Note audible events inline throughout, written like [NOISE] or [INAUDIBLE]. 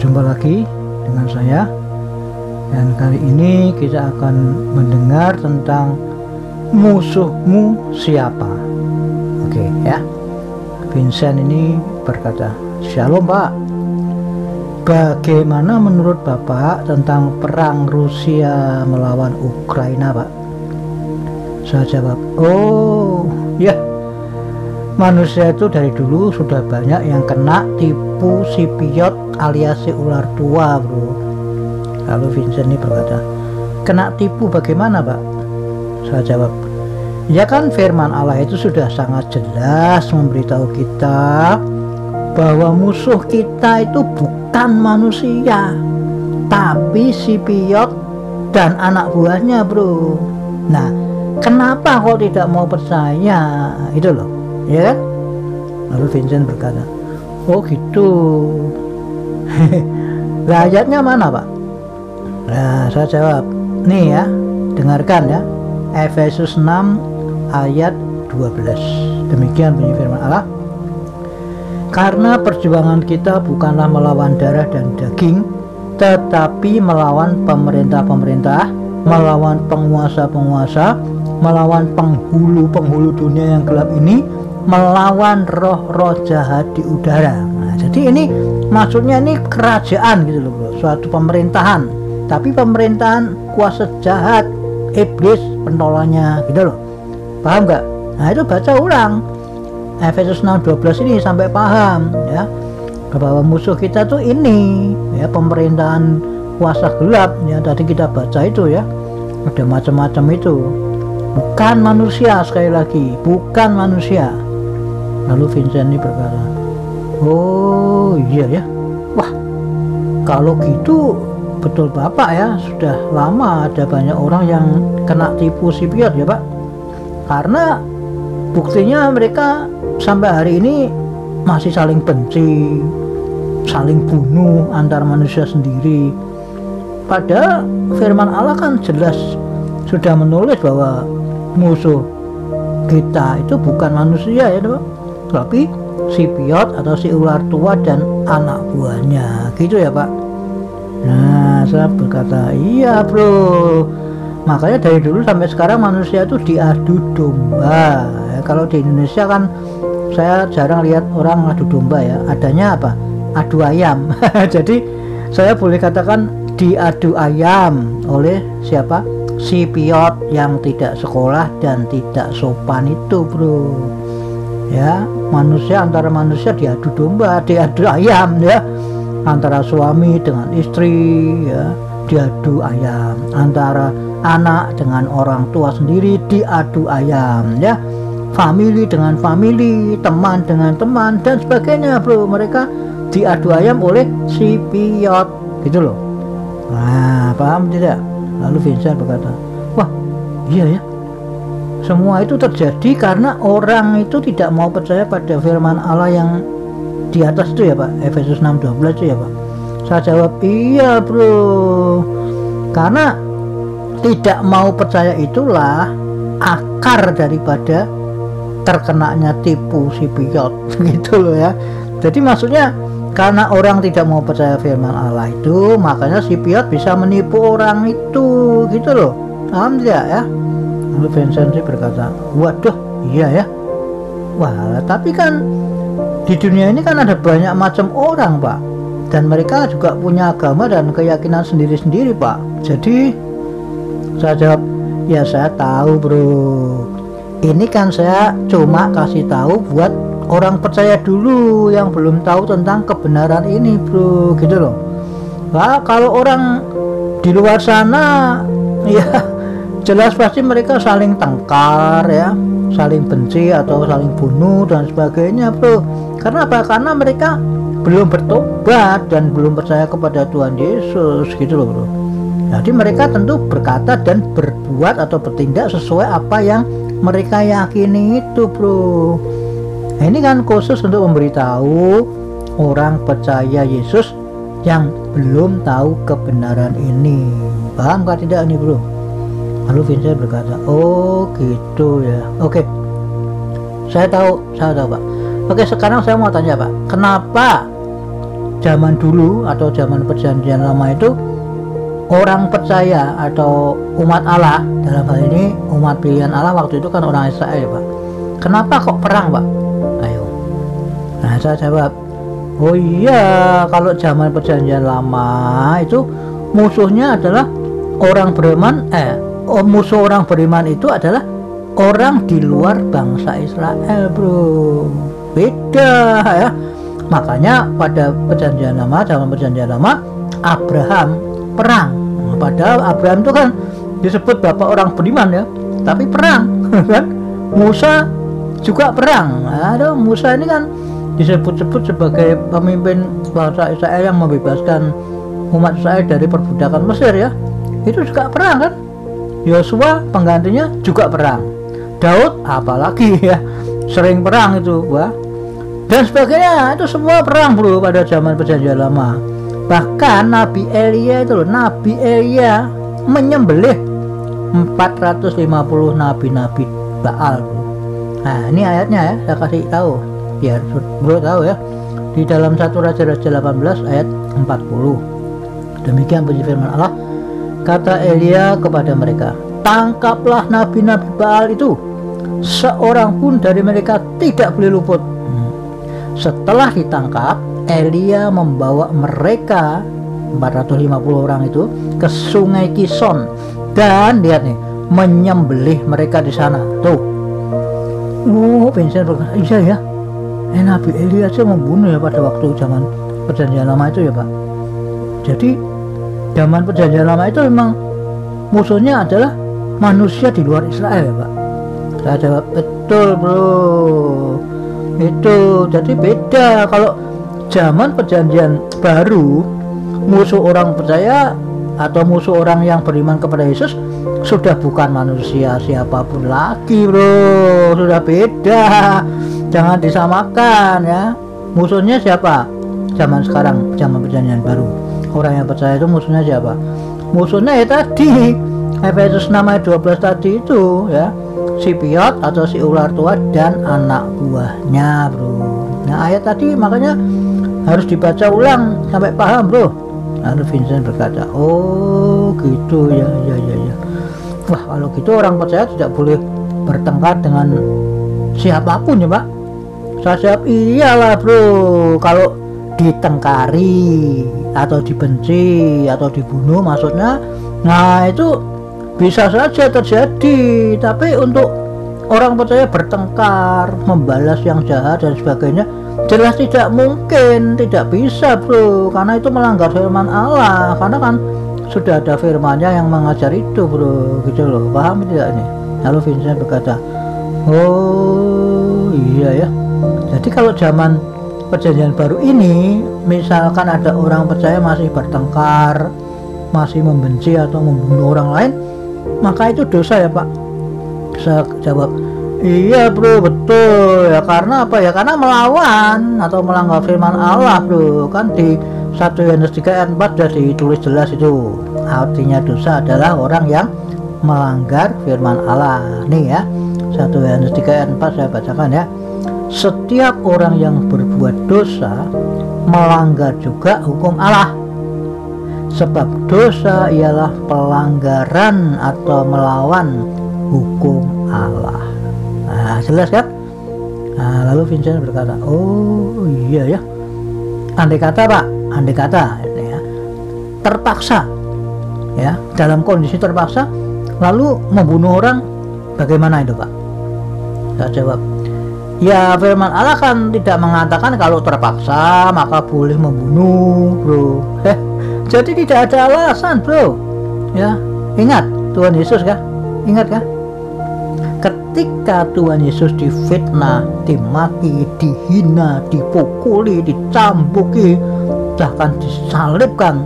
Berjumpa lagi dengan saya. Dan kali ini kita akan mendengar tentang Musuhmu siapa. Oke ya. Vincent ini berkata Shalom pak. Bagaimana menurut Bapak tentang perang Rusia melawan Ukraina Pak? Saya jawab, oh ya. Manusia itu dari dulu sudah banyak yang kena tipu si piot alias si ular tua bro. Lalu Vincent ini berkata kena tipu bagaimana pak? Saya jawab ya kan firman Allah itu sudah sangat jelas memberitahu kita bahwa musuh kita itu bukan manusia tapi si piot dan anak buahnya bro. Nah kenapa kok tidak mau percaya? Itu loh ya kan? Lalu Vincent berkata oh gitu [LAUGHS] lah ayatnya mana pak? Nah saya jawab. Nih ya dengarkan ya. Efesus 6 ayat 12 demikian bunyi firman Allah. Karena perjuangan kita bukanlah melawan darah dan daging tetapi melawan pemerintah-pemerintah melawan penguasa-penguasa melawan penghulu-penghulu dunia yang gelap ini melawan roh-roh jahat di udara. Nah, jadi ini maksudnya ini kerajaan gitu loh bro. Suatu pemerintahan. Tapi pemerintahan kuasa jahat iblis pentolannya gitu loh. Paham nggak? Nah itu baca ulang. Efesus 6:12 ini sampai paham ya. Bahwa musuh kita tuh ini ya pemerintahan kuasa gelap. Ya tadi kita baca itu ya. Ada macam-macam itu. Bukan manusia sekali lagi. Bukan manusia. Lalu Vincent ini berkata oh iya ya. Wah kalau gitu betul bapak ya sudah lama ada banyak orang yang kena tipu sipiot ya pak. Karena buktinya mereka sampai hari ini masih saling benci saling bunuh antar manusia sendiri. Pada firman Allah kan jelas sudah menulis bahwa musuh kita itu bukan manusia ya Pak. Tapi si piot atau si ular tua dan anak buahnya. Gitu ya Pak. Nah saya berkata iya bro. Makanya dari dulu sampai sekarang manusia itu diadu domba. Ya, kalau di Indonesia kan saya jarang lihat orang adu domba ya. Adanya apa? Adu ayam. [LAUGHS] Jadi saya boleh katakan diadu ayam oleh siapa? Si piot yang tidak sekolah dan tidak sopan itu bro ya manusia antara manusia diadu domba diadu ayam ya. Antara suami dengan istri ya diadu ayam. Antara anak dengan orang tua sendiri diadu ayam ya. Family dengan family teman dengan teman dan sebagainya bro. Mereka diadu ayam oleh si piot gitu loh. Nah paham tidak? Lalu Vincent berkata, wah iya ya, semua itu terjadi karena orang itu tidak mau percaya pada firman Allah yang di atas itu ya Pak, Efesus 6:12 itu ya Pak. Saya jawab, iya bro, karena tidak mau percaya itulah akar daripada terkenanya tipu si piot [LAUGHS] gitu loh ya. Jadi maksudnya karena orang tidak mau percaya firman Allah itu makanya si piot bisa menipu orang itu gitu loh paham tidak ya lalu Vincent berkata waduh iya ya. Wah tapi kan di dunia ini kan ada banyak macam orang pak. Dan mereka juga punya agama dan keyakinan sendiri-sendiri pak. Jadi saya jawab ya saya tahu bro. Ini kan saya cuma kasih tahu buat orang percaya dulu yang belum tahu tentang kebenaran ini bro. Gitu loh. Nah, kalau orang di luar sana [LAUGHS] ya jelas pasti mereka saling tengkar ya saling benci atau saling bunuh dan sebagainya bro karena apa karena mereka belum bertobat dan belum percaya kepada Tuhan Yesus gitu loh bro jadi mereka tentu berkata dan berbuat atau bertindak sesuai apa yang mereka yakini itu bro Nah, ini kan khusus untuk memberitahu orang percaya Yesus yang belum tahu kebenaran ini. Paham kah tidak nih bro? Lalu Vincent berkata, oh gitu ya. Oke, saya tahu, saya tahu pak. Oke sekarang saya mau tanya pak, kenapa zaman dulu atau zaman perjanjian lama itu orang percaya atau umat Allah dalam hal ini umat pilihan Allah waktu itu kan orang Israel Pak? Kenapa kok perang Pak? Ayo. Nah saya jawab oh iya kalau zaman perjanjian lama itu musuhnya adalah orang beriman eh musuh orang beriman itu adalah orang di luar bangsa Israel bro. Beda ya. Makanya pada perjanjian lama zaman perjanjian lama Abraham perang. Padahal Abraham itu kan disebut bapak orang beriman ya. Tapi perang [LAUGHS] kan? Musa juga perang. Ada Musa ini kan disebut-sebut sebagai pemimpin bangsa Israel yang membebaskan umat Israel dari perbudakan Mesir ya. Itu juga perang kan Yosua penggantinya juga perang. Daud apalagi ya sering perang itu wah. Dan sebagainya itu semua perang bro pada zaman perjanjian lama. Bahkan Nabi Elia itu loh Nabi Elia menyembelih 450 nabi-nabi Baal bro. nah ini ayatnya ya saya kasih tahu. Biar bro tahu ya. Di dalam satu Raja-Raja 18 ayat 40 demikian bunyi firman Allah Kata Elia kepada mereka, tangkaplah nabi-nabi Baal itu. Seorang pun dari mereka tidak boleh luput. Setelah ditangkap, Elia membawa mereka 450 orang itu ke sungai Kison dan lihat nih menyembelih mereka di sana. Tuh. Oh, berkata, iya ya. Eh, Nabi Elia aja membunuh ya pada waktu zaman perjanjian lama itu ya Pak. Jadi zaman perjanjian lama itu memang musuhnya adalah manusia di luar Israel ya Pak. Saya jawab betul bro. Itu jadi beda. Kalau zaman perjanjian baru musuh orang percaya atau musuh orang yang beriman kepada Yesus sudah bukan manusia siapa pun lagi bro. Sudah beda. Jangan disamakan ya. Musuhnya siapa? Zaman sekarang zaman perjanjian baru orang yang percaya itu musuhnya siapa? Musuhnya ya tadi. Efesus 6 ayat 12 tadi itu ya. Si Piot atau si ular tua dan anak buahnya bro. Nah ayat tadi makanya harus dibaca ulang sampai paham bro. Lalu Vincent berkata oh gitu ya ya ya ya. Wah kalau gitu orang percaya tidak boleh bertengkar dengan siapa pun ya pak. Saya siap iyalah bro. Kalau ditengkari atau dibenci atau dibunuh maksudnya nah itu bisa saja terjadi. Tapi untuk orang percaya bertengkar membalas yang jahat dan sebagainya jelas tidak mungkin tidak bisa bro. Karena itu melanggar firman Allah. Karena kan sudah ada firmannya yang mengajar itu bro. Gitu loh. Paham tidak ini? Lalu Vincent berkata oh iya ya. Jadi kalau zaman perjanjian baru ini misalkan ada orang percaya masih bertengkar masih membenci atau membunuh orang lain maka itu dosa ya pak. Saya jawab iya bro betul. Ya karena apa? Ya karena melawan atau melanggar firman Allah bro. Kan di 1 Yohanes 3 ayat 4 sudah ditulis jelas itu. Artinya dosa adalah orang yang melanggar firman Allah. Nih ya 1 Yohanes 3 ayat 4 saya bacakan ya setiap orang yang berbuat dosa melanggar juga hukum Allah. Sebab dosa ialah pelanggaran atau melawan hukum Allah. Nah jelas kan? Nah, lalu Vincent berkata oh iya ya. Andai kata pak andai kata ya, terpaksa. Ya dalam kondisi terpaksa lalu membunuh orang bagaimana itu pak? Saya jawab Ya firman Allah kan tidak mengatakan kalau terpaksa maka boleh membunuh bro. Eh, Jadi tidak ada alasan bro. Ya ingat Tuhan Yesus kah? Ingat kah? Ketika Tuhan Yesus difitnah, dimaki, dihina, dipukuli, dicambuki, bahkan disalibkan.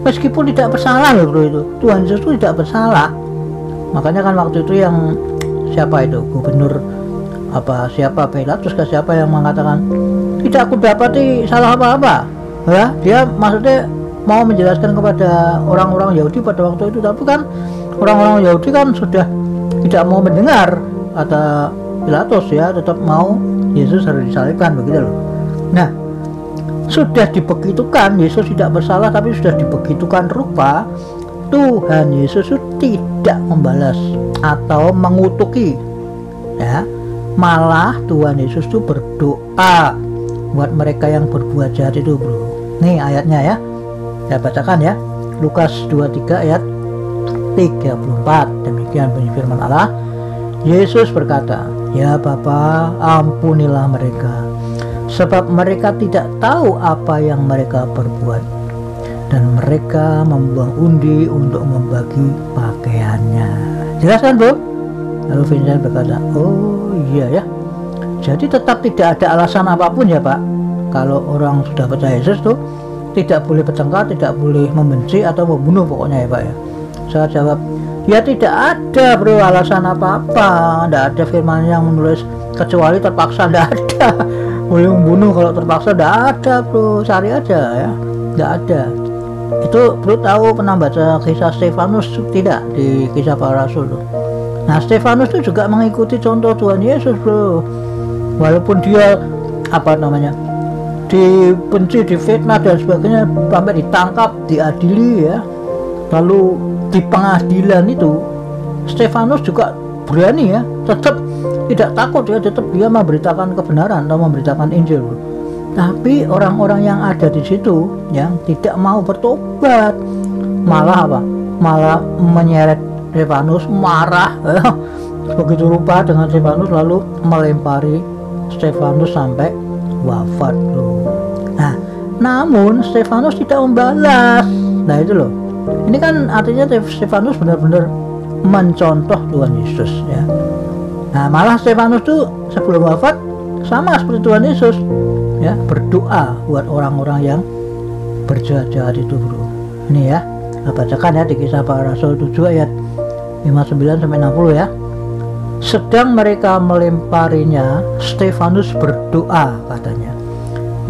Meskipun tidak bersalah loh bro itu. Tuhan Yesus itu tidak bersalah. Makanya kan waktu itu yang siapa itu? Gubernur apa siapa Pilatus ke siapa yang mengatakan tidak aku dapati salah apa-apa. Ya dia maksudnya mau menjelaskan kepada orang-orang Yahudi pada waktu itu tapi kan orang-orang Yahudi kan sudah tidak mau mendengar kata Pilatus ya tetap mau Yesus harus disalibkan begitu loh. Nah sudah dibegitukan Yesus tidak bersalah tapi sudah dibegitukan rupa Tuhan Yesus tidak membalas atau mengutuki. Ya malah Tuhan Yesus itu berdoa buat mereka yang berbuat jahat itu bro. Nih ayatnya ya. Saya bacakan ya. Lukas 23 ayat 34 demikian bunyi firman Allah. Yesus berkata ya Bapa ampunilah mereka sebab mereka tidak tahu apa yang mereka perbuat dan mereka membuang undi untuk membagi pakaiannya. Jelas kan bro. Lalu Vincent berkata oh iya ya. Jadi tetap tidak ada alasan apa pun ya Pak. Kalau orang sudah percaya Yesus tuh tidak boleh bertengkar tidak boleh membenci atau membunuh pokoknya ya Pak ya. Saya jawab ya tidak ada bro alasan apa-apa. Tidak ada firman yang menulis kecuali terpaksa tidak ada. [LAUGHS] Boleh membunuh kalau terpaksa tidak ada bro. Cari aja ya. Tidak ada. Itu bro tahu pernah baca kisah Stefanus? Tidak di kisah para rasul tuh nah Stefanus itu juga mengikuti contoh Tuhan Yesus bro walaupun dia apa namanya dibenci, difitnah dan sebagainya sampai ditangkap, diadili ya. Lalu di pengadilan itu Stefanus juga berani ya, tetap tidak takut ya, tetap dia memberitakan kebenaran atau memberitakan Injil. Tapi orang-orang yang ada di situ yang tidak mau bertobat, malah apa? Malah menyeret Stefanus, marah, ya. begitu rupa dengan Stefanus lalu melempari Stefanus sampai wafat loh. Nah, namun Stefanus tidak membalas. Nah itu loh. Ini kan artinya Stefanus benar-benar mencontoh Tuhan Yesus ya. Nah malah Stefanus tuh sebelum wafat sama seperti Tuhan Yesus ya berdoa buat orang-orang yang berjahat-jahat itu bro. Ini ya, bacakan ya di kisah para rasul 7 ayat 59 sampai 60 ya. Sedang mereka melemparinya, Stefanus berdoa katanya.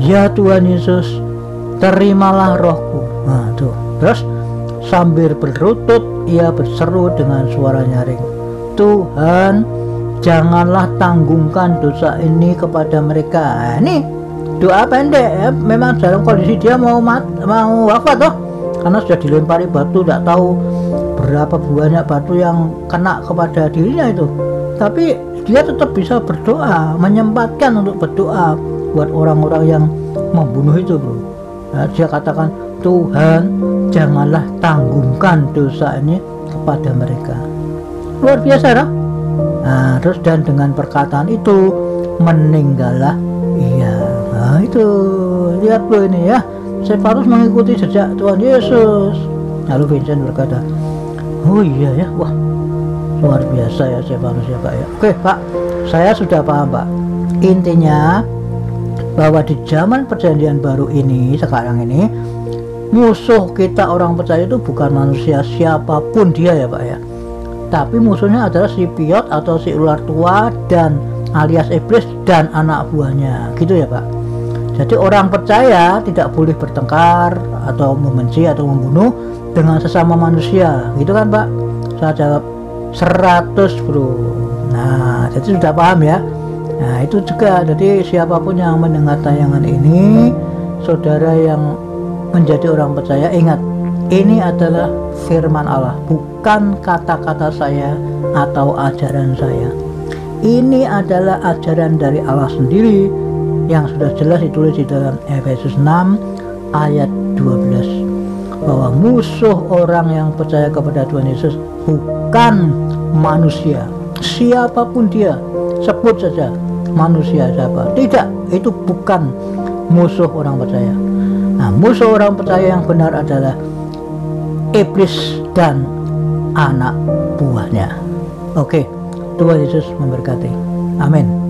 Ya Tuhan Yesus, terimalah rohku. Nah, tuh. Terus sambil berlutut ia berseru dengan suara nyaring. Tuhan, janganlah tanggungkan dosa ini kepada mereka. Nah, ini doa pendek ya. Memang dalam kondisi dia mau mat, mau wafat toh. Karena sudah dilempari batu, tidak tahu berapa banyak batu yang kena kepada dirinya itu. Tapi dia tetap bisa berdoa menyempatkan untuk berdoa buat orang-orang yang membunuh itu bro. Nah, dia katakan Tuhan janganlah tanggungkan dosa ini kepada mereka. Luar biasa ya nah, terus dan dengan perkataan itu meninggallah iya nah itu. Lihat bro ini ya. Saya harus mengikuti sejak Tuhan Yesus. Lalu Vincent berkata oh iya ya wah luar biasa ya Stefanus ya Pak ya. Oke Pak saya sudah paham Pak. Intinya bahwa di zaman perjanjian baru ini sekarang ini musuh kita orang percaya itu bukan manusia siapa pun dia ya Pak ya. Tapi musuhnya adalah si piot atau si ular tua dan alias iblis dan anak buahnya. Gitu ya Pak jadi orang percaya tidak boleh bertengkar atau membenci atau membunuh dengan sesama manusia. Gitu kan Pak? Saya jawab 100 bro. Nah jadi sudah paham ya? Nah itu juga. Jadi siapa pun yang mendengar tayangan ini saudara yang menjadi orang percaya ingat ini adalah firman Allah bukan kata-kata saya atau ajaran saya. Ini adalah ajaran dari Allah sendiri yang sudah jelas ditulis di dalam Efesus 6 ayat 12 bahwa musuh orang yang percaya kepada Tuhan Yesus bukan manusia. Siapa pun dia sebut saja manusia siapa. Tidak itu bukan musuh orang percaya. Nah musuh orang percaya yang benar adalah iblis dan anak buahnya. Oke Tuhan Yesus memberkati. Amin